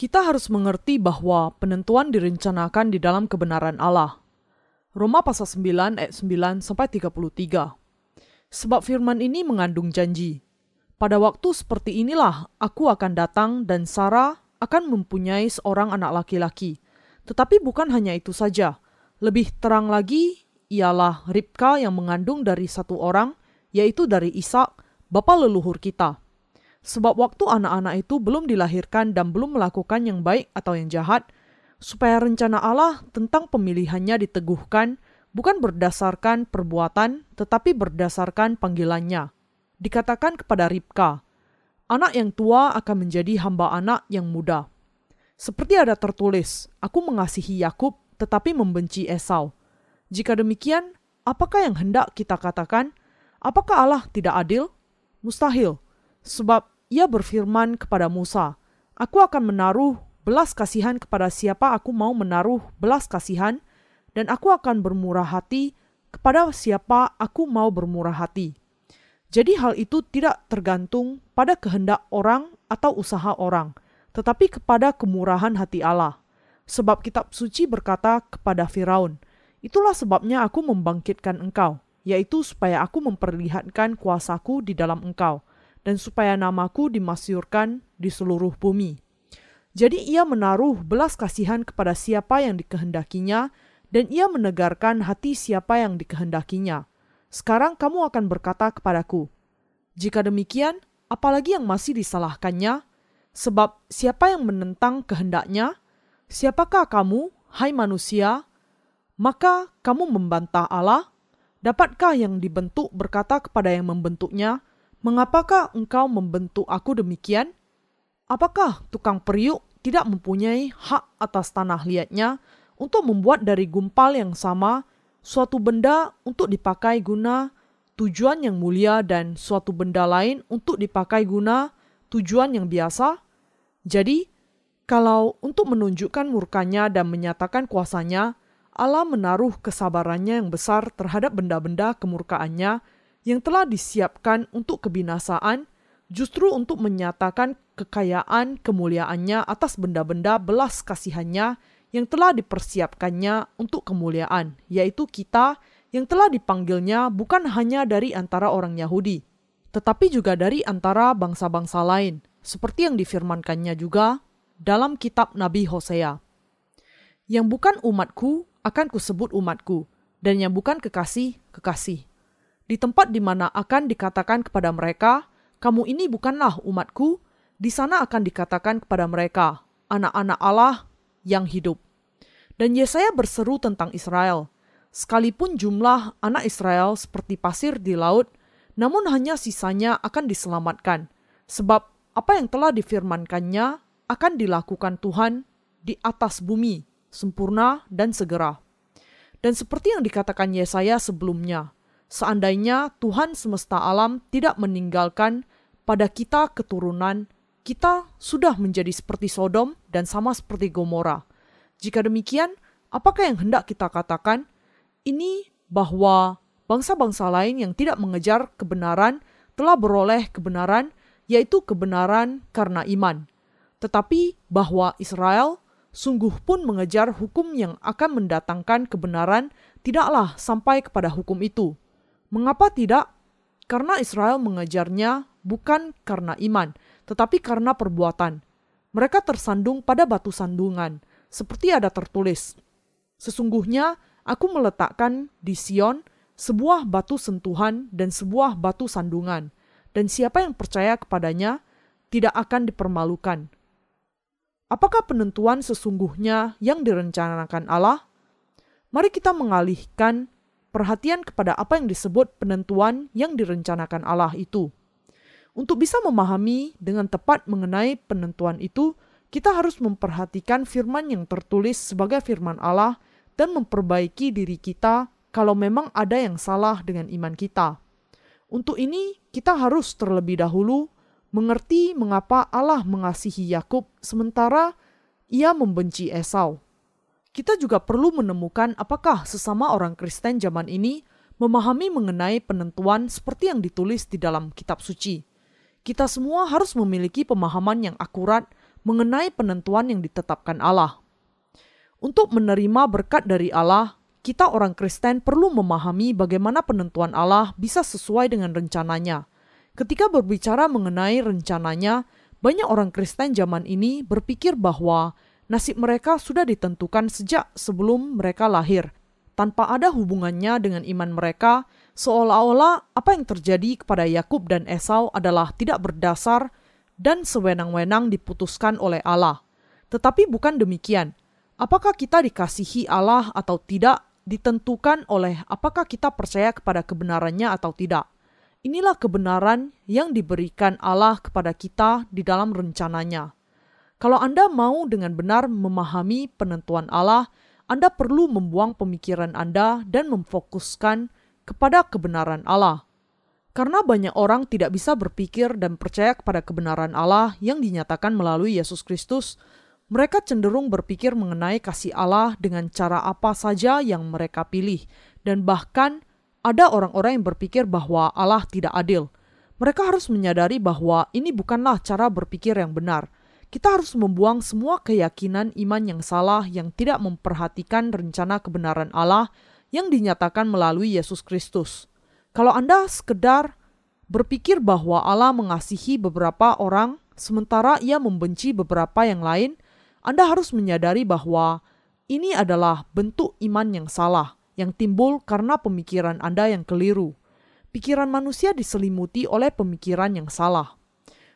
kita harus mengerti bahwa penentuan direncanakan di dalam kebenaran Allah. Roma pasal 9 ayat 9 sampai 33. Sebab firman ini mengandung janji. Pada waktu seperti inilah aku akan datang dan Sarah akan mempunyai seorang anak laki-laki. Tetapi bukan hanya itu saja. Lebih terang lagi ialah Ribka yang mengandung dari satu orang, yaitu dari Ishak, bapa leluhur kita. Sebab waktu anak-anak itu belum dilahirkan dan belum melakukan yang baik atau yang jahat, supaya rencana Allah tentang pemilihannya diteguhkan bukan berdasarkan perbuatan, tetapi berdasarkan panggilannya. Dikatakan kepada Ribka, anak yang tua akan menjadi hamba anak yang muda. Seperti ada tertulis, aku mengasihi Yakub tetapi membenci Esau. Jika demikian, apakah yang hendak kita katakan? Apakah Allah tidak adil? Mustahil Sebab ia berfirman kepada Musa, Aku akan menaruh belas kasihan kepada siapa aku mau menaruh belas kasihan, dan aku akan bermurah hati kepada siapa aku mau bermurah hati. Jadi hal itu tidak tergantung pada kehendak orang atau usaha orang, tetapi kepada kemurahan hati Allah. Sebab kitab suci berkata kepada Firaun, Itulah sebabnya aku membangkitkan engkau, yaitu supaya aku memperlihatkan kuasaku di dalam engkau, dan supaya namaku dimasyurkan di seluruh bumi. Jadi ia menaruh belas kasihan kepada siapa yang dikehendakinya, dan ia menegarkan hati siapa yang dikehendakinya. Sekarang kamu akan berkata kepadaku, jika demikian, apalagi yang masih disalahkannya? Sebab siapa yang menentang kehendaknya? Siapakah kamu, hai manusia? Maka kamu membantah Allah? Dapatkah yang dibentuk berkata kepada yang membentuknya, Mengapakah engkau membentuk aku demikian? Apakah tukang periuk tidak mempunyai hak atas tanah liatnya untuk membuat dari gumpal yang sama suatu benda untuk dipakai guna tujuan yang mulia dan suatu benda lain untuk dipakai guna tujuan yang biasa? Jadi, kalau untuk menunjukkan murkanya dan menyatakan kuasanya, Allah menaruh kesabarannya yang besar terhadap benda-benda kemurkaannya yang telah disiapkan untuk kebinasaan, justru untuk menyatakan kekayaan kemuliaannya atas benda-benda belas kasihannya yang telah dipersiapkannya untuk kemuliaan, yaitu kita yang telah dipanggilnya bukan hanya dari antara orang Yahudi, tetapi juga dari antara bangsa-bangsa lain, seperti yang difirmankannya juga dalam kitab Nabi Hosea. Yang bukan umatku akan kusebut umatku, dan yang bukan kekasih, kekasih di tempat di mana akan dikatakan kepada mereka, "Kamu ini bukanlah umatku," di sana akan dikatakan kepada mereka, "Anak-anak Allah yang hidup." Dan Yesaya berseru tentang Israel, sekalipun jumlah anak Israel seperti pasir di laut, namun hanya sisanya akan diselamatkan, sebab apa yang telah difirmankannya akan dilakukan Tuhan di atas bumi, sempurna dan segera. Dan seperti yang dikatakan Yesaya sebelumnya, Seandainya Tuhan semesta alam tidak meninggalkan pada kita keturunan, kita sudah menjadi seperti Sodom dan sama seperti Gomora. Jika demikian, apakah yang hendak kita katakan? Ini bahwa bangsa-bangsa lain yang tidak mengejar kebenaran telah beroleh kebenaran, yaitu kebenaran karena iman. Tetapi bahwa Israel sungguh pun mengejar hukum yang akan mendatangkan kebenaran, tidaklah sampai kepada hukum itu. Mengapa tidak? Karena Israel mengejarnya bukan karena iman, tetapi karena perbuatan. Mereka tersandung pada batu sandungan, seperti ada tertulis. Sesungguhnya aku meletakkan di Sion sebuah batu sentuhan dan sebuah batu sandungan, dan siapa yang percaya kepadanya tidak akan dipermalukan. Apakah penentuan sesungguhnya yang direncanakan Allah? Mari kita mengalihkan perhatian kepada apa yang disebut penentuan yang direncanakan Allah itu. Untuk bisa memahami dengan tepat mengenai penentuan itu, kita harus memperhatikan firman yang tertulis sebagai firman Allah dan memperbaiki diri kita kalau memang ada yang salah dengan iman kita. Untuk ini, kita harus terlebih dahulu mengerti mengapa Allah mengasihi Yakub sementara ia membenci Esau. Kita juga perlu menemukan apakah sesama orang Kristen zaman ini memahami mengenai penentuan seperti yang ditulis di dalam kitab suci. Kita semua harus memiliki pemahaman yang akurat mengenai penentuan yang ditetapkan Allah. Untuk menerima berkat dari Allah, kita orang Kristen perlu memahami bagaimana penentuan Allah bisa sesuai dengan rencananya. Ketika berbicara mengenai rencananya, banyak orang Kristen zaman ini berpikir bahwa nasib mereka sudah ditentukan sejak sebelum mereka lahir, tanpa ada hubungannya dengan iman mereka, seolah-olah apa yang terjadi kepada Yakub dan Esau adalah tidak berdasar dan sewenang-wenang diputuskan oleh Allah. Tetapi bukan demikian. Apakah kita dikasihi Allah atau tidak ditentukan oleh apakah kita percaya kepada kebenarannya atau tidak. Inilah kebenaran yang diberikan Allah kepada kita di dalam rencananya. Kalau Anda mau dengan benar memahami penentuan Allah, Anda perlu membuang pemikiran Anda dan memfokuskan kepada kebenaran Allah. Karena banyak orang tidak bisa berpikir dan percaya kepada kebenaran Allah yang dinyatakan melalui Yesus Kristus, mereka cenderung berpikir mengenai kasih Allah dengan cara apa saja yang mereka pilih, dan bahkan ada orang-orang yang berpikir bahwa Allah tidak adil. Mereka harus menyadari bahwa ini bukanlah cara berpikir yang benar. Kita harus membuang semua keyakinan iman yang salah yang tidak memperhatikan rencana kebenaran Allah yang dinyatakan melalui Yesus Kristus. Kalau Anda sekedar berpikir bahwa Allah mengasihi beberapa orang sementara ia membenci beberapa yang lain, anda harus menyadari bahwa ini adalah bentuk iman yang salah yang timbul karena pemikiran Anda yang keliru. Pikiran manusia diselimuti oleh pemikiran yang salah.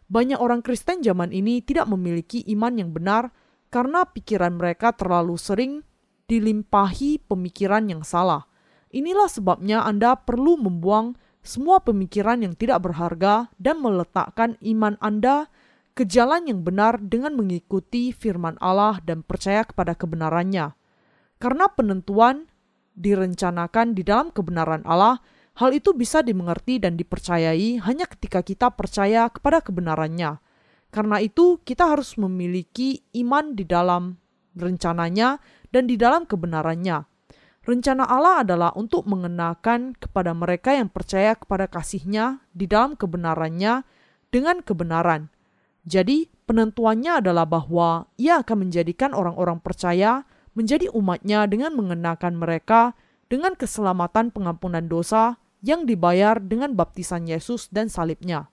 Banyak orang Kristen zaman ini tidak memiliki iman yang benar karena pikiran mereka terlalu sering dilimpahi pemikiran yang salah. Inilah sebabnya Anda perlu membuang semua pemikiran yang tidak berharga dan meletakkan iman Anda ke jalan yang benar dengan mengikuti firman Allah dan percaya kepada kebenarannya. Karena penentuan direncanakan di dalam kebenaran Allah, hal itu bisa dimengerti dan dipercayai hanya ketika kita percaya kepada kebenarannya. Karena itu, kita harus memiliki iman di dalam rencananya dan di dalam kebenarannya. Rencana Allah adalah untuk mengenakan kepada mereka yang percaya kepada kasihnya di dalam kebenarannya dengan kebenaran jadi, penentuannya adalah bahwa ia akan menjadikan orang-orang percaya menjadi umatnya dengan mengenakan mereka dengan keselamatan pengampunan dosa yang dibayar dengan baptisan Yesus dan salibnya.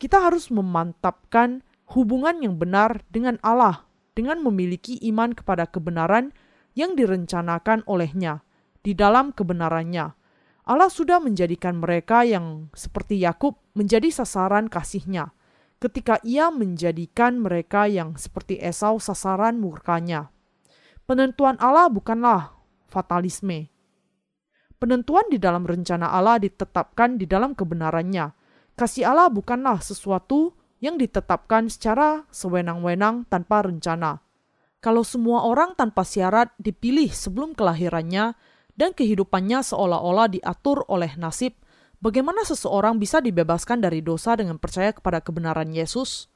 Kita harus memantapkan hubungan yang benar dengan Allah dengan memiliki iman kepada kebenaran yang direncanakan olehnya di dalam kebenarannya. Allah sudah menjadikan mereka yang seperti Yakub menjadi sasaran kasihnya ketika ia menjadikan mereka yang seperti Esau sasaran murkanya. Penentuan Allah bukanlah fatalisme. Penentuan di dalam rencana Allah ditetapkan di dalam kebenarannya. Kasih Allah bukanlah sesuatu yang ditetapkan secara sewenang-wenang tanpa rencana. Kalau semua orang tanpa syarat dipilih sebelum kelahirannya dan kehidupannya seolah-olah diatur oleh nasib, Bagaimana seseorang bisa dibebaskan dari dosa dengan percaya kepada kebenaran Yesus?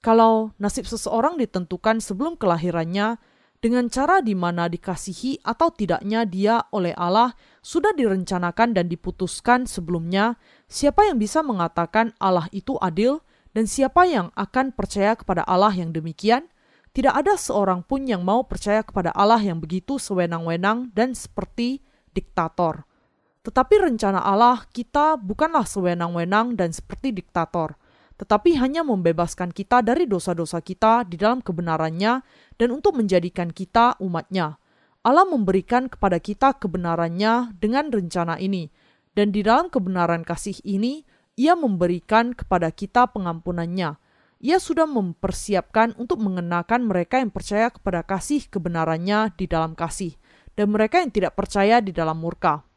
Kalau nasib seseorang ditentukan sebelum kelahirannya dengan cara di mana dikasihi atau tidaknya dia oleh Allah sudah direncanakan dan diputuskan sebelumnya, siapa yang bisa mengatakan Allah itu adil dan siapa yang akan percaya kepada Allah yang demikian? Tidak ada seorang pun yang mau percaya kepada Allah yang begitu sewenang-wenang dan seperti diktator. Tetapi rencana Allah kita bukanlah sewenang-wenang dan seperti diktator, tetapi hanya membebaskan kita dari dosa-dosa kita di dalam kebenarannya dan untuk menjadikan kita umatnya. Allah memberikan kepada kita kebenarannya dengan rencana ini, dan di dalam kebenaran kasih ini, ia memberikan kepada kita pengampunannya. Ia sudah mempersiapkan untuk mengenakan mereka yang percaya kepada kasih kebenarannya di dalam kasih, dan mereka yang tidak percaya di dalam murka.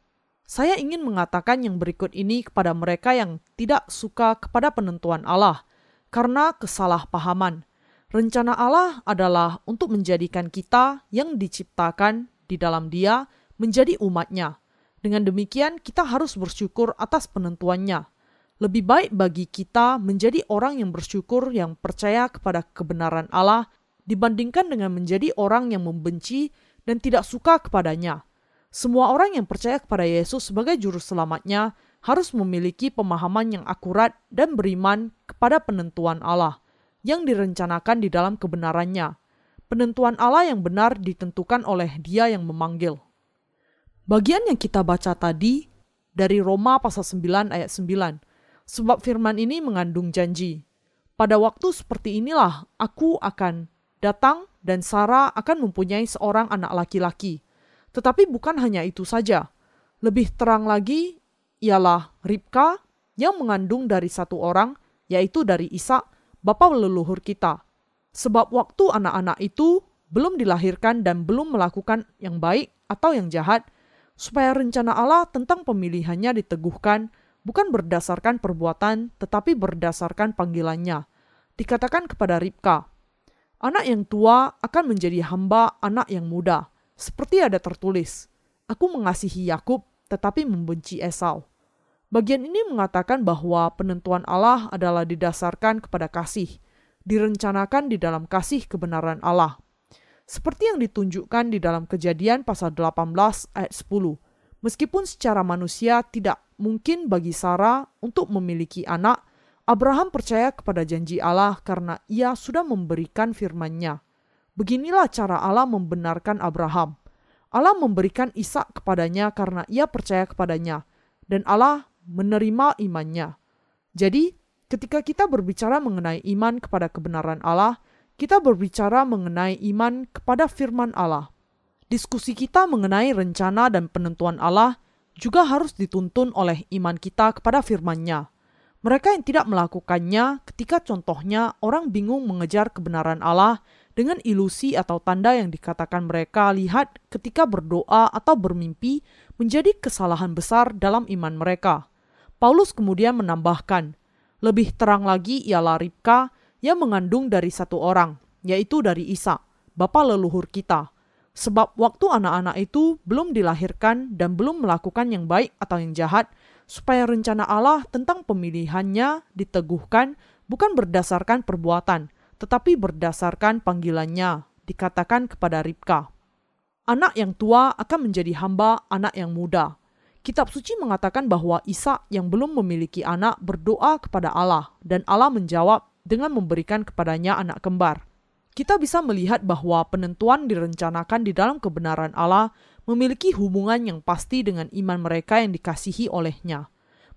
Saya ingin mengatakan yang berikut ini kepada mereka yang tidak suka kepada penentuan Allah, karena kesalahpahaman. Rencana Allah adalah untuk menjadikan kita yang diciptakan di dalam Dia menjadi umatnya. Dengan demikian, kita harus bersyukur atas penentuannya. Lebih baik bagi kita menjadi orang yang bersyukur yang percaya kepada kebenaran Allah dibandingkan dengan menjadi orang yang membenci dan tidak suka kepadanya. Semua orang yang percaya kepada Yesus sebagai juru selamatnya harus memiliki pemahaman yang akurat dan beriman kepada penentuan Allah. yang direncanakan di dalam kebenarannya. Penentuan Allah yang benar ditentukan oleh Dia yang memanggil. Bagian yang kita baca tadi dari Roma pasal 9 ayat 9. Sebab firman ini mengandung janji. Pada waktu seperti inilah aku akan datang dan Sarah akan mempunyai seorang anak laki-laki. Tetapi bukan hanya itu saja. Lebih terang lagi ialah Ribka yang mengandung dari satu orang, yaitu dari Ishak, bapa leluhur kita. Sebab waktu anak-anak itu belum dilahirkan dan belum melakukan yang baik atau yang jahat, supaya rencana Allah tentang pemilihannya diteguhkan, bukan berdasarkan perbuatan, tetapi berdasarkan panggilannya. Dikatakan kepada Ribka, anak yang tua akan menjadi hamba anak yang muda, seperti ada tertulis, Aku mengasihi Yakub, tetapi membenci Esau. Bagian ini mengatakan bahwa penentuan Allah adalah didasarkan kepada kasih, direncanakan di dalam kasih kebenaran Allah. Seperti yang ditunjukkan di dalam kejadian pasal 18 ayat 10. Meskipun secara manusia tidak mungkin bagi Sarah untuk memiliki anak, Abraham percaya kepada janji Allah karena ia sudah memberikan firman-Nya. Beginilah cara Allah membenarkan Abraham. Allah memberikan Ishak kepadanya karena ia percaya kepadanya, dan Allah menerima imannya. Jadi, ketika kita berbicara mengenai iman kepada kebenaran Allah, kita berbicara mengenai iman kepada firman Allah. Diskusi kita mengenai rencana dan penentuan Allah juga harus dituntun oleh iman kita kepada firman-Nya. Mereka yang tidak melakukannya ketika contohnya orang bingung mengejar kebenaran Allah dengan ilusi atau tanda yang dikatakan mereka lihat ketika berdoa atau bermimpi menjadi kesalahan besar dalam iman mereka. Paulus kemudian menambahkan, lebih terang lagi ialah Ribka yang mengandung dari satu orang, yaitu dari Isa, bapa leluhur kita. Sebab waktu anak-anak itu belum dilahirkan dan belum melakukan yang baik atau yang jahat, supaya rencana Allah tentang pemilihannya diteguhkan bukan berdasarkan perbuatan, tetapi berdasarkan panggilannya, dikatakan kepada Ribka. Anak yang tua akan menjadi hamba anak yang muda. Kitab suci mengatakan bahwa Isa yang belum memiliki anak berdoa kepada Allah, dan Allah menjawab dengan memberikan kepadanya anak kembar kita bisa melihat bahwa penentuan direncanakan di dalam kebenaran Allah memiliki hubungan yang pasti dengan iman mereka yang dikasihi olehnya.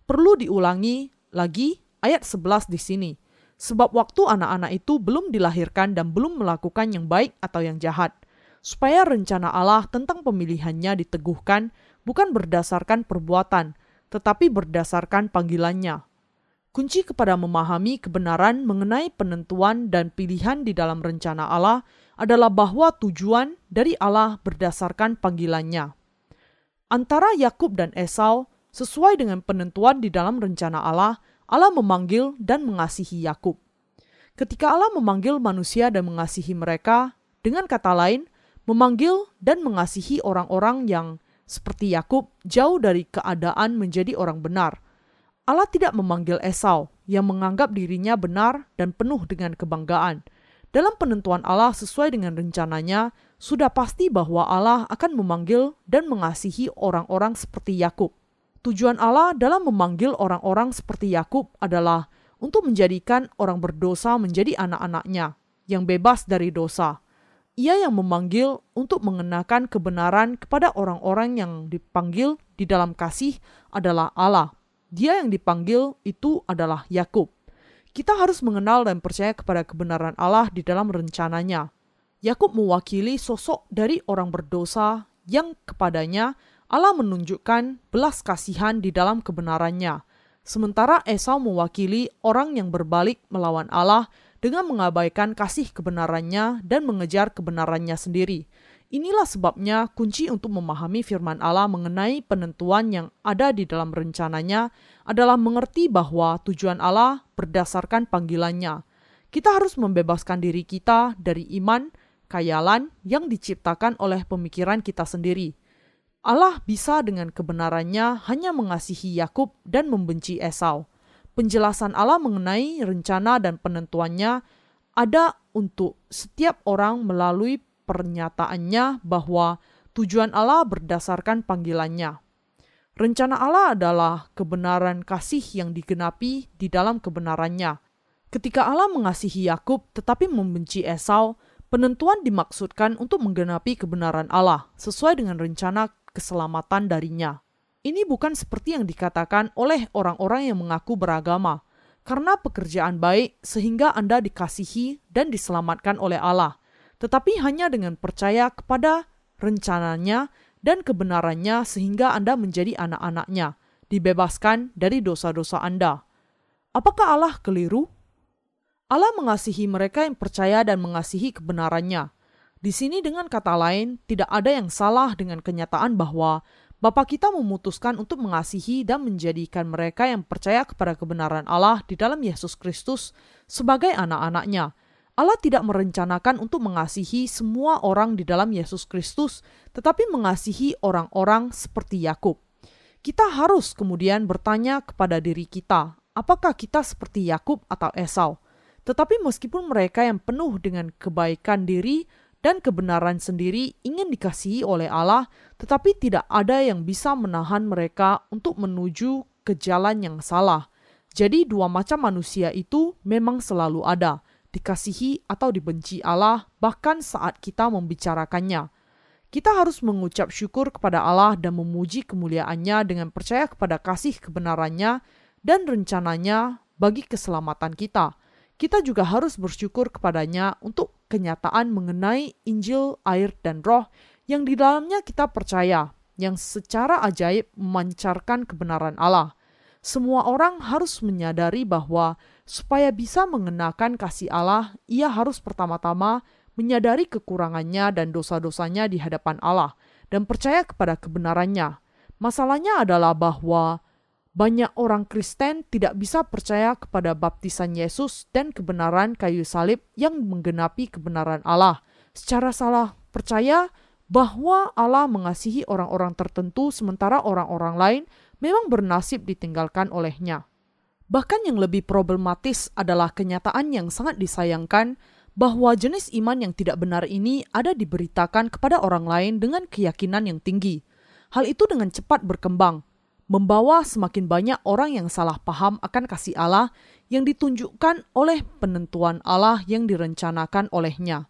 Perlu diulangi lagi ayat 11 di sini. Sebab waktu anak-anak itu belum dilahirkan dan belum melakukan yang baik atau yang jahat. Supaya rencana Allah tentang pemilihannya diteguhkan bukan berdasarkan perbuatan, tetapi berdasarkan panggilannya. Kunci kepada memahami kebenaran mengenai penentuan dan pilihan di dalam rencana Allah adalah bahwa tujuan dari Allah berdasarkan panggilannya. Antara Yakub dan Esau, sesuai dengan penentuan di dalam rencana Allah, Allah memanggil dan mengasihi Yakub. Ketika Allah memanggil manusia dan mengasihi mereka, dengan kata lain, memanggil dan mengasihi orang-orang yang seperti Yakub jauh dari keadaan menjadi orang benar – Allah tidak memanggil Esau yang menganggap dirinya benar dan penuh dengan kebanggaan. Dalam penentuan Allah sesuai dengan rencananya, sudah pasti bahwa Allah akan memanggil dan mengasihi orang-orang seperti Yakub. Tujuan Allah dalam memanggil orang-orang seperti Yakub adalah untuk menjadikan orang berdosa menjadi anak-anaknya yang bebas dari dosa. Ia yang memanggil untuk mengenakan kebenaran kepada orang-orang yang dipanggil di dalam kasih adalah Allah. Dia yang dipanggil itu adalah Yakub. Kita harus mengenal dan percaya kepada kebenaran Allah di dalam rencananya. Yakub mewakili sosok dari orang berdosa yang kepadanya Allah menunjukkan belas kasihan di dalam kebenarannya. Sementara Esau mewakili orang yang berbalik melawan Allah dengan mengabaikan kasih kebenarannya dan mengejar kebenarannya sendiri. Inilah sebabnya kunci untuk memahami firman Allah mengenai penentuan yang ada di dalam rencananya adalah mengerti bahwa tujuan Allah berdasarkan panggilannya. Kita harus membebaskan diri kita dari iman, kayalan yang diciptakan oleh pemikiran kita sendiri. Allah bisa dengan kebenarannya hanya mengasihi Yakub dan membenci Esau. Penjelasan Allah mengenai rencana dan penentuannya ada untuk setiap orang melalui pernyataannya bahwa tujuan Allah berdasarkan panggilannya. Rencana Allah adalah kebenaran kasih yang digenapi di dalam kebenarannya. Ketika Allah mengasihi Yakub tetapi membenci Esau, penentuan dimaksudkan untuk menggenapi kebenaran Allah sesuai dengan rencana keselamatan darinya. Ini bukan seperti yang dikatakan oleh orang-orang yang mengaku beragama, karena pekerjaan baik sehingga Anda dikasihi dan diselamatkan oleh Allah, tetapi hanya dengan percaya kepada rencananya dan kebenarannya sehingga Anda menjadi anak-anaknya, dibebaskan dari dosa-dosa Anda. Apakah Allah keliru? Allah mengasihi mereka yang percaya dan mengasihi kebenarannya. Di sini dengan kata lain, tidak ada yang salah dengan kenyataan bahwa Bapa kita memutuskan untuk mengasihi dan menjadikan mereka yang percaya kepada kebenaran Allah di dalam Yesus Kristus sebagai anak-anaknya. Allah tidak merencanakan untuk mengasihi semua orang di dalam Yesus Kristus, tetapi mengasihi orang-orang seperti Yakub. Kita harus kemudian bertanya kepada diri kita, apakah kita seperti Yakub atau Esau? Tetapi meskipun mereka yang penuh dengan kebaikan diri dan kebenaran sendiri ingin dikasihi oleh Allah, tetapi tidak ada yang bisa menahan mereka untuk menuju ke jalan yang salah. Jadi, dua macam manusia itu memang selalu ada, dikasihi atau dibenci Allah, bahkan saat kita membicarakannya. Kita harus mengucap syukur kepada Allah dan memuji kemuliaannya dengan percaya kepada kasih kebenarannya dan rencananya bagi keselamatan kita kita juga harus bersyukur kepadanya untuk kenyataan mengenai Injil, air, dan roh yang di dalamnya kita percaya, yang secara ajaib memancarkan kebenaran Allah. Semua orang harus menyadari bahwa supaya bisa mengenakan kasih Allah, ia harus pertama-tama menyadari kekurangannya dan dosa-dosanya di hadapan Allah dan percaya kepada kebenarannya. Masalahnya adalah bahwa banyak orang Kristen tidak bisa percaya kepada baptisan Yesus dan kebenaran kayu salib yang menggenapi kebenaran Allah. Secara salah percaya bahwa Allah mengasihi orang-orang tertentu sementara orang-orang lain memang bernasib ditinggalkan olehnya. Bahkan yang lebih problematis adalah kenyataan yang sangat disayangkan bahwa jenis iman yang tidak benar ini ada diberitakan kepada orang lain dengan keyakinan yang tinggi. Hal itu dengan cepat berkembang, membawa semakin banyak orang yang salah paham akan kasih Allah yang ditunjukkan oleh penentuan Allah yang direncanakan olehnya.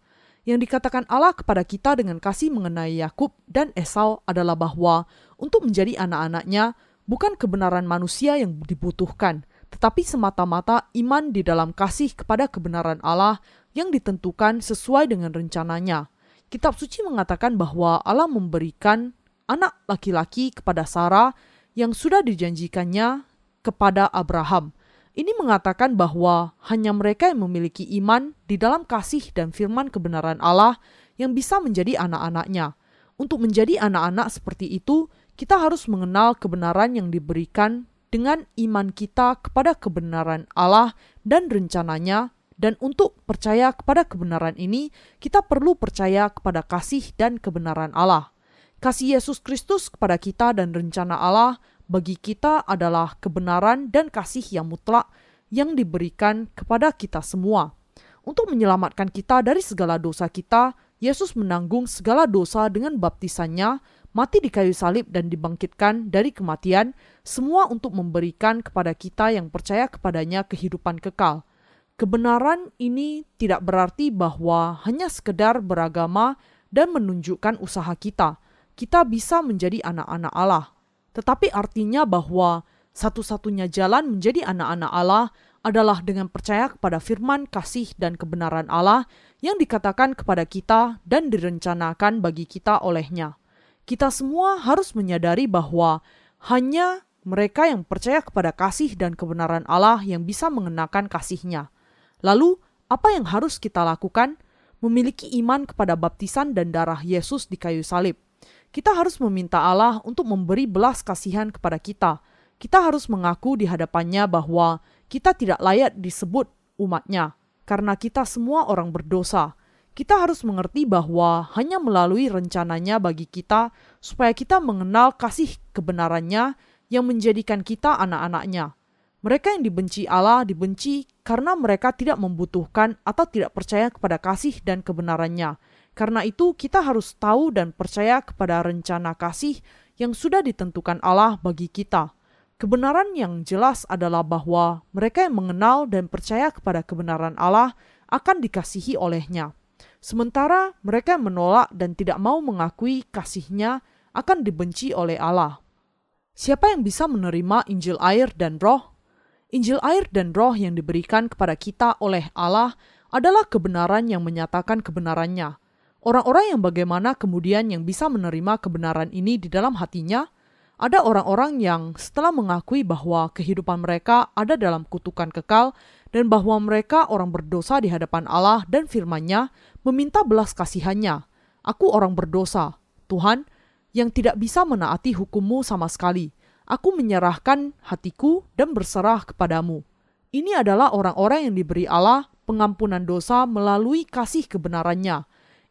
Yang dikatakan Allah kepada kita dengan kasih mengenai Yakub dan Esau adalah bahwa untuk menjadi anak-anaknya bukan kebenaran manusia yang dibutuhkan, tetapi semata-mata iman di dalam kasih kepada kebenaran Allah yang ditentukan sesuai dengan rencananya. Kitab suci mengatakan bahwa Allah memberikan anak laki-laki kepada Sarah yang sudah dijanjikannya kepada Abraham. Ini mengatakan bahwa hanya mereka yang memiliki iman di dalam kasih dan firman kebenaran Allah yang bisa menjadi anak-anaknya. Untuk menjadi anak-anak seperti itu, kita harus mengenal kebenaran yang diberikan dengan iman kita kepada kebenaran Allah dan rencananya dan untuk percaya kepada kebenaran ini, kita perlu percaya kepada kasih dan kebenaran Allah. Kasih Yesus Kristus kepada kita dan rencana Allah bagi kita adalah kebenaran dan kasih yang mutlak yang diberikan kepada kita semua. Untuk menyelamatkan kita dari segala dosa kita, Yesus menanggung segala dosa dengan baptisannya, mati di kayu salib dan dibangkitkan dari kematian, semua untuk memberikan kepada kita yang percaya kepadanya kehidupan kekal. Kebenaran ini tidak berarti bahwa hanya sekedar beragama dan menunjukkan usaha kita, kita bisa menjadi anak-anak Allah. Tetapi artinya bahwa satu-satunya jalan menjadi anak-anak Allah adalah dengan percaya kepada firman kasih dan kebenaran Allah yang dikatakan kepada kita dan direncanakan bagi kita olehnya. Kita semua harus menyadari bahwa hanya mereka yang percaya kepada kasih dan kebenaran Allah yang bisa mengenakan kasihnya. Lalu, apa yang harus kita lakukan? Memiliki iman kepada baptisan dan darah Yesus di kayu salib kita harus meminta Allah untuk memberi belas kasihan kepada kita. Kita harus mengaku di hadapannya bahwa kita tidak layak disebut umatnya, karena kita semua orang berdosa. Kita harus mengerti bahwa hanya melalui rencananya bagi kita supaya kita mengenal kasih kebenarannya yang menjadikan kita anak-anaknya. Mereka yang dibenci Allah dibenci karena mereka tidak membutuhkan atau tidak percaya kepada kasih dan kebenarannya karena itu, kita harus tahu dan percaya kepada rencana kasih yang sudah ditentukan Allah bagi kita. Kebenaran yang jelas adalah bahwa mereka yang mengenal dan percaya kepada kebenaran Allah akan dikasihi olehnya. Sementara mereka yang menolak dan tidak mau mengakui kasihnya akan dibenci oleh Allah. Siapa yang bisa menerima Injil air dan roh? Injil air dan roh yang diberikan kepada kita oleh Allah adalah kebenaran yang menyatakan kebenarannya. Orang-orang yang bagaimana kemudian yang bisa menerima kebenaran ini di dalam hatinya – ada orang-orang yang setelah mengakui bahwa kehidupan mereka ada dalam kutukan kekal dan bahwa mereka orang berdosa di hadapan Allah dan firman-Nya meminta belas kasihannya. Aku orang berdosa, Tuhan, yang tidak bisa menaati hukummu sama sekali. Aku menyerahkan hatiku dan berserah kepadamu. Ini adalah orang-orang yang diberi Allah pengampunan dosa melalui kasih kebenarannya.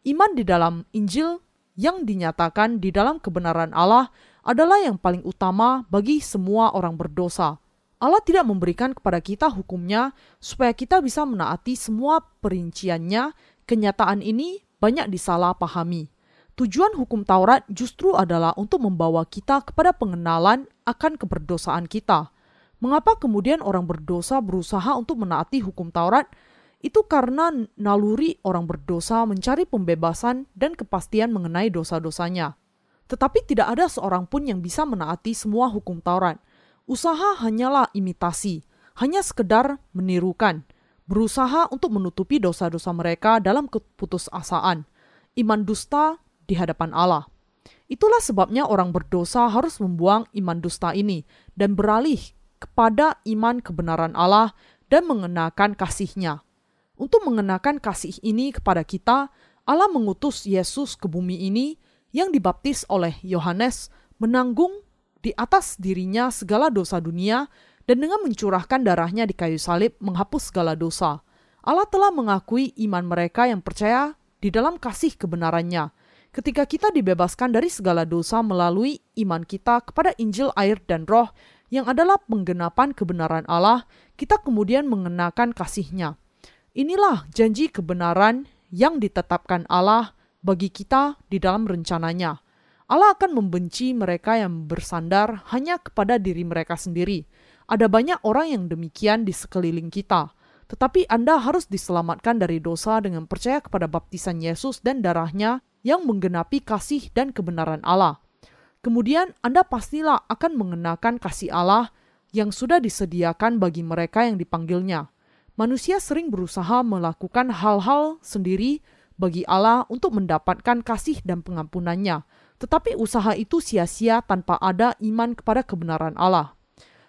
Iman di dalam Injil yang dinyatakan di dalam kebenaran Allah adalah yang paling utama bagi semua orang berdosa. Allah tidak memberikan kepada kita hukumnya supaya kita bisa menaati semua perinciannya. Kenyataan ini banyak disalahpahami. Tujuan hukum Taurat justru adalah untuk membawa kita kepada pengenalan akan keberdosaan kita. Mengapa kemudian orang berdosa berusaha untuk menaati hukum Taurat? Itu karena naluri orang berdosa mencari pembebasan dan kepastian mengenai dosa-dosanya. Tetapi tidak ada seorang pun yang bisa menaati semua hukum Taurat. Usaha hanyalah imitasi, hanya sekedar menirukan, berusaha untuk menutupi dosa-dosa mereka dalam keputusasaan, iman dusta di hadapan Allah. Itulah sebabnya orang berdosa harus membuang iman dusta ini dan beralih kepada iman kebenaran Allah dan mengenakan kasihnya. Untuk mengenakan kasih ini kepada kita, Allah mengutus Yesus ke bumi ini yang dibaptis oleh Yohanes menanggung di atas dirinya segala dosa dunia dan dengan mencurahkan darahnya di kayu salib menghapus segala dosa. Allah telah mengakui iman mereka yang percaya di dalam kasih kebenarannya. Ketika kita dibebaskan dari segala dosa melalui iman kita kepada Injil air dan roh yang adalah penggenapan kebenaran Allah, kita kemudian mengenakan kasihnya. Inilah janji kebenaran yang ditetapkan Allah bagi kita di dalam rencananya. Allah akan membenci mereka yang bersandar hanya kepada diri mereka sendiri. Ada banyak orang yang demikian di sekeliling kita, tetapi Anda harus diselamatkan dari dosa dengan percaya kepada baptisan Yesus dan darahnya yang menggenapi kasih dan kebenaran Allah. Kemudian Anda pastilah akan mengenakan kasih Allah yang sudah disediakan bagi mereka yang dipanggilnya. Manusia sering berusaha melakukan hal-hal sendiri bagi Allah untuk mendapatkan kasih dan pengampunannya. Tetapi usaha itu sia-sia tanpa ada iman kepada kebenaran Allah.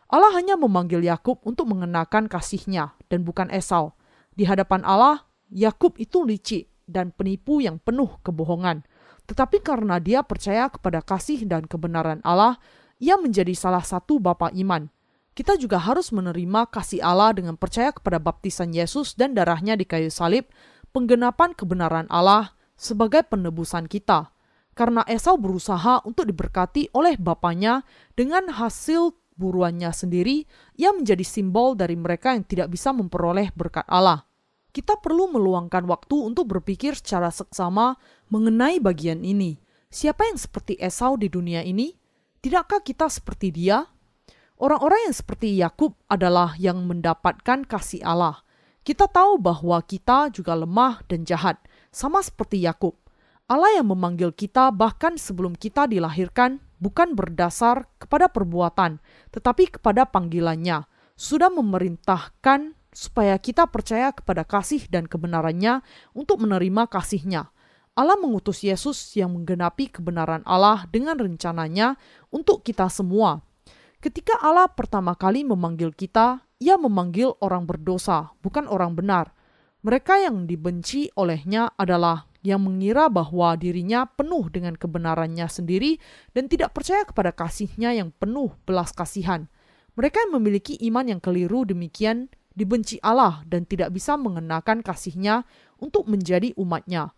Allah hanya memanggil Yakub untuk mengenakan kasihnya dan bukan Esau. Di hadapan Allah, Yakub itu licik dan penipu yang penuh kebohongan. Tetapi karena dia percaya kepada kasih dan kebenaran Allah, ia menjadi salah satu bapa iman. Kita juga harus menerima kasih Allah dengan percaya kepada baptisan Yesus dan darahnya di kayu salib, penggenapan kebenaran Allah sebagai penebusan kita. Karena Esau berusaha untuk diberkati oleh bapaknya dengan hasil buruannya sendiri, ia menjadi simbol dari mereka yang tidak bisa memperoleh berkat Allah. Kita perlu meluangkan waktu untuk berpikir secara seksama mengenai bagian ini. Siapa yang seperti Esau di dunia ini? Tidakkah kita seperti dia? Orang-orang yang seperti Yakub adalah yang mendapatkan kasih Allah. Kita tahu bahwa kita juga lemah dan jahat, sama seperti Yakub. Allah yang memanggil kita bahkan sebelum kita dilahirkan bukan berdasar kepada perbuatan, tetapi kepada panggilannya, sudah memerintahkan supaya kita percaya kepada kasih dan kebenarannya untuk menerima kasihnya. Allah mengutus Yesus yang menggenapi kebenaran Allah dengan rencananya untuk kita semua. Ketika Allah pertama kali memanggil kita, ia memanggil orang berdosa, bukan orang benar. Mereka yang dibenci olehnya adalah yang mengira bahwa dirinya penuh dengan kebenarannya sendiri dan tidak percaya kepada kasihnya yang penuh belas kasihan. Mereka yang memiliki iman yang keliru demikian dibenci Allah dan tidak bisa mengenakan kasihnya untuk menjadi umatnya.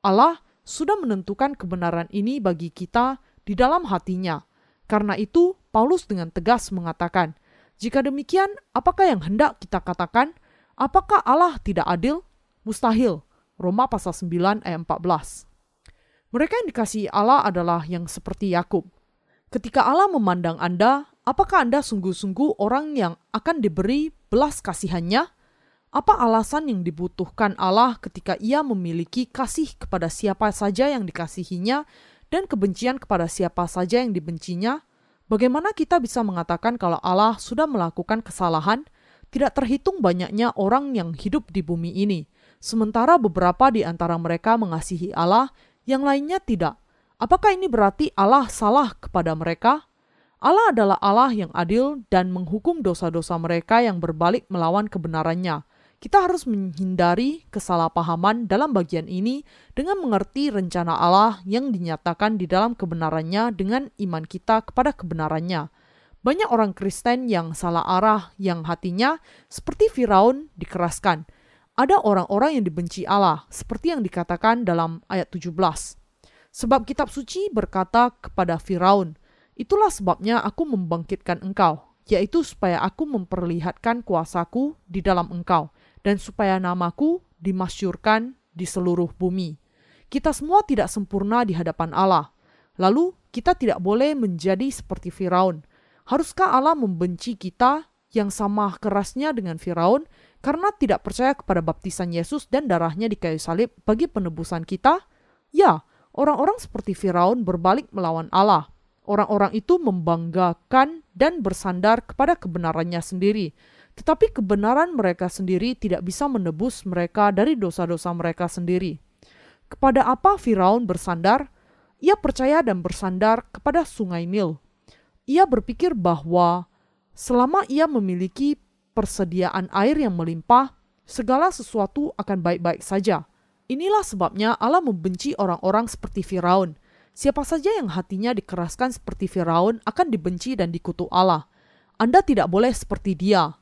Allah sudah menentukan kebenaran ini bagi kita di dalam hatinya. Karena itu, Paulus dengan tegas mengatakan, jika demikian, apakah yang hendak kita katakan? Apakah Allah tidak adil? Mustahil. Roma pasal 9 ayat 14. Mereka yang dikasihi Allah adalah yang seperti Yakub. Ketika Allah memandang Anda, Apakah Anda sungguh-sungguh orang yang akan diberi belas kasihannya? Apa alasan yang dibutuhkan Allah ketika ia memiliki kasih kepada siapa saja yang dikasihinya dan kebencian kepada siapa saja yang dibencinya? Bagaimana kita bisa mengatakan kalau Allah sudah melakukan kesalahan? Tidak terhitung banyaknya orang yang hidup di bumi ini, sementara beberapa di antara mereka mengasihi Allah, yang lainnya tidak. Apakah ini berarti Allah salah kepada mereka? Allah adalah Allah yang adil dan menghukum dosa-dosa mereka yang berbalik melawan kebenarannya. Kita harus menghindari kesalahpahaman dalam bagian ini dengan mengerti rencana Allah yang dinyatakan di dalam kebenarannya dengan iman kita kepada kebenarannya. Banyak orang Kristen yang salah arah yang hatinya seperti Firaun dikeraskan. Ada orang-orang yang dibenci Allah seperti yang dikatakan dalam ayat 17. Sebab kitab suci berkata kepada Firaun, Itulah sebabnya aku membangkitkan engkau, yaitu supaya aku memperlihatkan kuasaku di dalam engkau, dan supaya namaku dimasyurkan di seluruh bumi. Kita semua tidak sempurna di hadapan Allah. Lalu kita tidak boleh menjadi seperti Firaun. Haruskah Allah membenci kita yang sama kerasnya dengan Firaun karena tidak percaya kepada baptisan Yesus dan darahnya di kayu salib bagi penebusan kita? Ya, orang-orang seperti Firaun berbalik melawan Allah orang-orang itu membanggakan dan bersandar kepada kebenarannya sendiri. Tetapi kebenaran mereka sendiri tidak bisa menebus mereka dari dosa-dosa mereka sendiri. Kepada apa Firaun bersandar? Ia percaya dan bersandar kepada sungai Nil. Ia berpikir bahwa selama ia memiliki persediaan air yang melimpah, segala sesuatu akan baik-baik saja. Inilah sebabnya Allah membenci orang-orang seperti Firaun Siapa saja yang hatinya dikeraskan seperti Firaun akan dibenci dan dikutuk Allah. Anda tidak boleh seperti dia.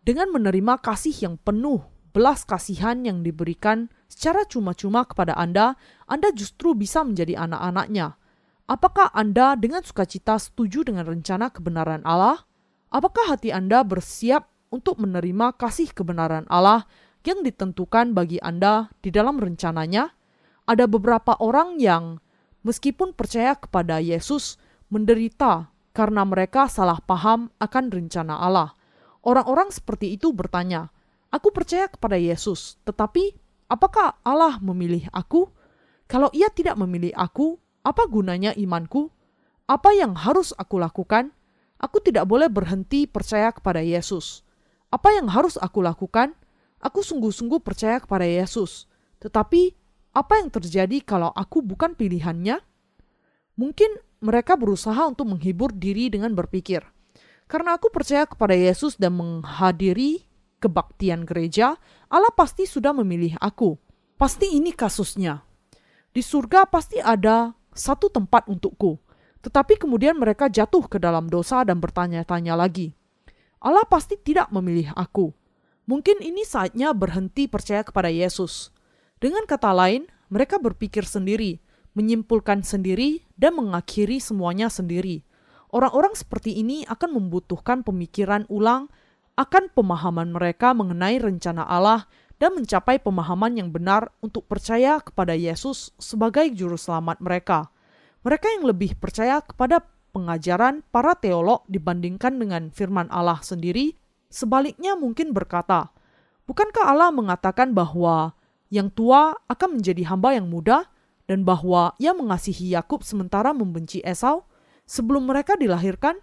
Dengan menerima kasih yang penuh, belas kasihan yang diberikan secara cuma-cuma kepada Anda, Anda justru bisa menjadi anak-anaknya. Apakah Anda dengan sukacita setuju dengan rencana kebenaran Allah? Apakah hati Anda bersiap untuk menerima kasih kebenaran Allah yang ditentukan bagi Anda di dalam rencananya? Ada beberapa orang yang meskipun percaya kepada Yesus, menderita karena mereka salah paham akan rencana Allah. Orang-orang seperti itu bertanya, "Aku percaya kepada Yesus, tetapi apakah Allah memilih aku? Kalau Ia tidak memilih aku, apa gunanya imanku? Apa yang harus aku lakukan? Aku tidak boleh berhenti percaya kepada Yesus. Apa yang harus aku lakukan? Aku sungguh-sungguh percaya kepada Yesus, tetapi apa yang terjadi kalau aku bukan pilihannya? Mungkin mereka berusaha untuk menghibur diri dengan berpikir, "Karena aku percaya kepada Yesus dan menghadiri kebaktian gereja, Allah pasti sudah memilih aku. Pasti ini kasusnya. Di surga pasti ada satu tempat untukku." Tetapi kemudian mereka jatuh ke dalam dosa dan bertanya-tanya lagi, "Allah pasti tidak memilih aku." Mungkin ini saatnya berhenti percaya kepada Yesus dengan kata lain, mereka berpikir sendiri, menyimpulkan sendiri, dan mengakhiri semuanya sendiri. Orang-orang seperti ini akan membutuhkan pemikiran ulang akan pemahaman mereka mengenai rencana Allah dan mencapai pemahaman yang benar untuk percaya kepada Yesus sebagai juru selamat mereka. Mereka yang lebih percaya kepada pengajaran para teolog dibandingkan dengan firman Allah sendiri, sebaliknya mungkin berkata, Bukankah Allah mengatakan bahwa yang tua akan menjadi hamba yang muda, dan bahwa ia mengasihi Yakub sementara membenci Esau sebelum mereka dilahirkan.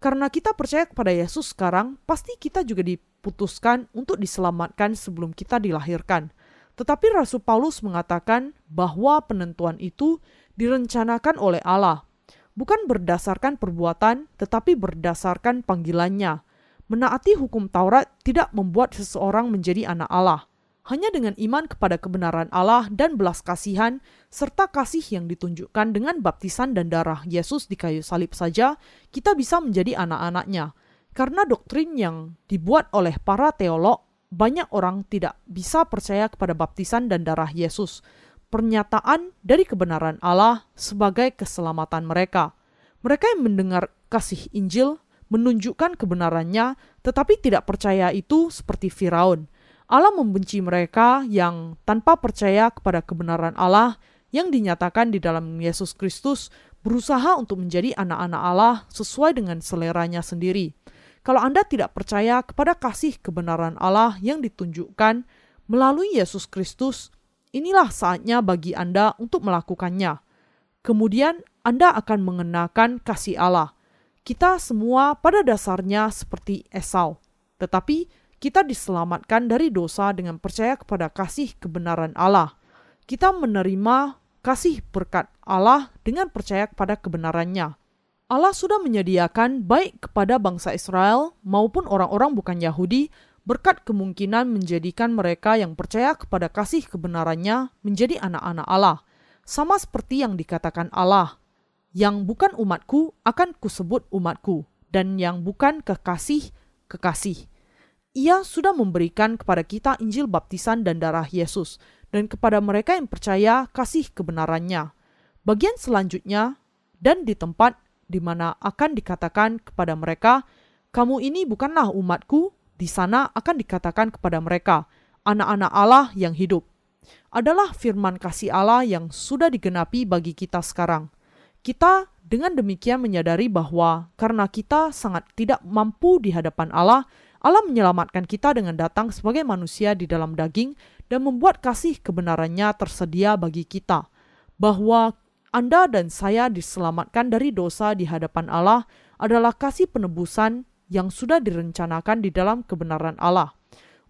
Karena kita percaya kepada Yesus sekarang, pasti kita juga diputuskan untuk diselamatkan sebelum kita dilahirkan. Tetapi Rasul Paulus mengatakan bahwa penentuan itu direncanakan oleh Allah, bukan berdasarkan perbuatan, tetapi berdasarkan panggilannya. Menaati hukum Taurat tidak membuat seseorang menjadi anak Allah hanya dengan iman kepada kebenaran Allah dan belas kasihan, serta kasih yang ditunjukkan dengan baptisan dan darah Yesus di kayu salib saja, kita bisa menjadi anak-anaknya. Karena doktrin yang dibuat oleh para teolog, banyak orang tidak bisa percaya kepada baptisan dan darah Yesus, pernyataan dari kebenaran Allah sebagai keselamatan mereka. Mereka yang mendengar kasih Injil menunjukkan kebenarannya, tetapi tidak percaya itu seperti Firaun Allah membenci mereka yang tanpa percaya kepada kebenaran Allah yang dinyatakan di dalam Yesus Kristus berusaha untuk menjadi anak-anak Allah sesuai dengan seleranya sendiri. Kalau Anda tidak percaya kepada kasih kebenaran Allah yang ditunjukkan melalui Yesus Kristus, inilah saatnya bagi Anda untuk melakukannya. Kemudian Anda akan mengenakan kasih Allah. Kita semua pada dasarnya seperti Esau, tetapi kita diselamatkan dari dosa dengan percaya kepada kasih kebenaran Allah. Kita menerima kasih berkat Allah dengan percaya kepada kebenarannya. Allah sudah menyediakan baik kepada bangsa Israel maupun orang-orang bukan Yahudi berkat kemungkinan menjadikan mereka yang percaya kepada kasih kebenarannya menjadi anak-anak Allah. Sama seperti yang dikatakan Allah, yang bukan umatku akan kusebut umatku, dan yang bukan kekasih, kekasih. Ia sudah memberikan kepada kita Injil baptisan dan darah Yesus, dan kepada mereka yang percaya kasih kebenarannya. Bagian selanjutnya, dan di tempat di mana akan dikatakan kepada mereka, "Kamu ini bukanlah umatku." Di sana akan dikatakan kepada mereka, "Anak-anak Allah yang hidup." Adalah firman kasih Allah yang sudah digenapi bagi kita sekarang. Kita dengan demikian menyadari bahwa karena kita sangat tidak mampu di hadapan Allah, Allah menyelamatkan kita dengan datang sebagai manusia di dalam daging dan membuat kasih kebenarannya tersedia bagi kita. Bahwa anda dan saya diselamatkan dari dosa di hadapan Allah adalah kasih penebusan yang sudah direncanakan di dalam kebenaran Allah.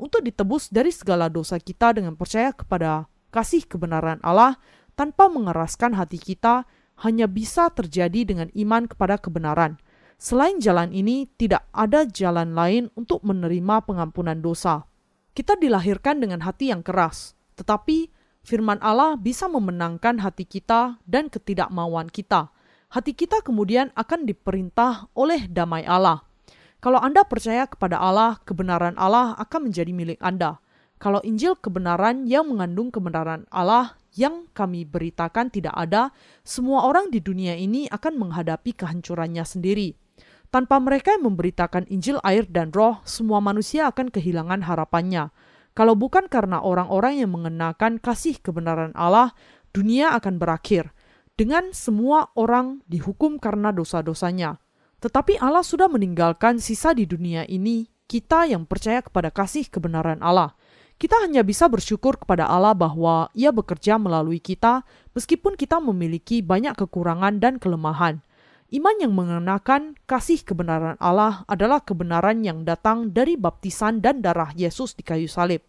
Untuk ditebus dari segala dosa kita dengan percaya kepada kasih kebenaran Allah tanpa mengeraskan hati kita hanya bisa terjadi dengan iman kepada kebenaran. Selain jalan ini, tidak ada jalan lain untuk menerima pengampunan dosa. Kita dilahirkan dengan hati yang keras, tetapi firman Allah bisa memenangkan hati kita dan ketidakmauan kita. Hati kita kemudian akan diperintah oleh damai Allah. Kalau Anda percaya kepada Allah, kebenaran Allah akan menjadi milik Anda. Kalau Injil kebenaran yang mengandung kebenaran Allah yang kami beritakan tidak ada, semua orang di dunia ini akan menghadapi kehancurannya sendiri. Tanpa mereka yang memberitakan Injil air dan roh, semua manusia akan kehilangan harapannya. Kalau bukan karena orang-orang yang mengenakan kasih kebenaran Allah, dunia akan berakhir dengan semua orang dihukum karena dosa-dosanya. Tetapi Allah sudah meninggalkan sisa di dunia ini, kita yang percaya kepada kasih kebenaran Allah. Kita hanya bisa bersyukur kepada Allah bahwa Ia bekerja melalui kita, meskipun kita memiliki banyak kekurangan dan kelemahan. Iman yang mengenakan kasih kebenaran Allah adalah kebenaran yang datang dari baptisan dan darah Yesus di kayu salib.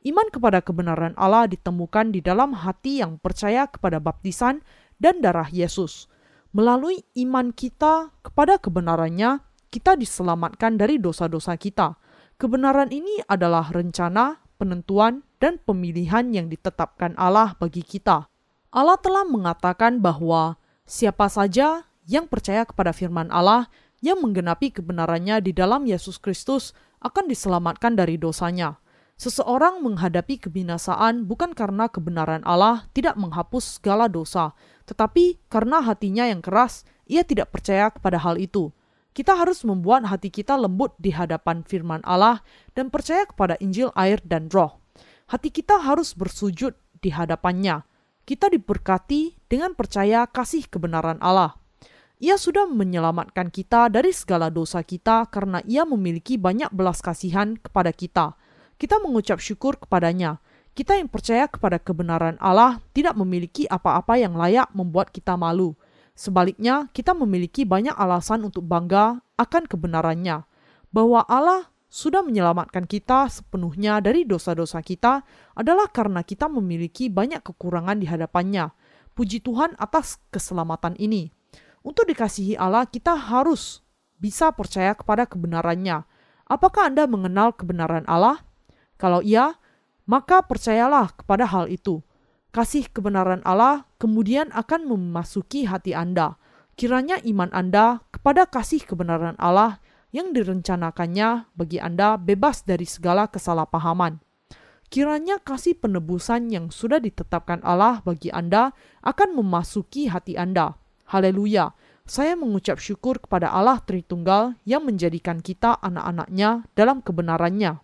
Iman kepada kebenaran Allah ditemukan di dalam hati yang percaya kepada baptisan dan darah Yesus. Melalui iman kita kepada kebenarannya, kita diselamatkan dari dosa-dosa kita. Kebenaran ini adalah rencana, penentuan, dan pemilihan yang ditetapkan Allah bagi kita. Allah telah mengatakan bahwa siapa saja yang percaya kepada firman Allah yang menggenapi kebenarannya di dalam Yesus Kristus akan diselamatkan dari dosanya. Seseorang menghadapi kebinasaan bukan karena kebenaran Allah tidak menghapus segala dosa, tetapi karena hatinya yang keras, ia tidak percaya kepada hal itu. Kita harus membuat hati kita lembut di hadapan firman Allah dan percaya kepada Injil air dan roh. Hati kita harus bersujud di hadapannya. Kita diberkati dengan percaya kasih kebenaran Allah. Ia sudah menyelamatkan kita dari segala dosa kita karena ia memiliki banyak belas kasihan kepada kita. Kita mengucap syukur kepadanya. Kita yang percaya kepada kebenaran Allah tidak memiliki apa-apa yang layak membuat kita malu. Sebaliknya, kita memiliki banyak alasan untuk bangga akan kebenarannya. Bahwa Allah sudah menyelamatkan kita sepenuhnya dari dosa-dosa kita adalah karena kita memiliki banyak kekurangan di hadapannya. Puji Tuhan atas keselamatan ini. Untuk dikasihi Allah, kita harus bisa percaya kepada kebenarannya. Apakah Anda mengenal kebenaran Allah? Kalau iya, maka percayalah kepada hal itu. Kasih kebenaran Allah kemudian akan memasuki hati Anda. Kiranya iman Anda kepada kasih kebenaran Allah yang direncanakannya bagi Anda bebas dari segala kesalahpahaman. Kiranya kasih penebusan yang sudah ditetapkan Allah bagi Anda akan memasuki hati Anda. Haleluya. Saya mengucap syukur kepada Allah Tritunggal yang menjadikan kita anak-anaknya dalam kebenarannya.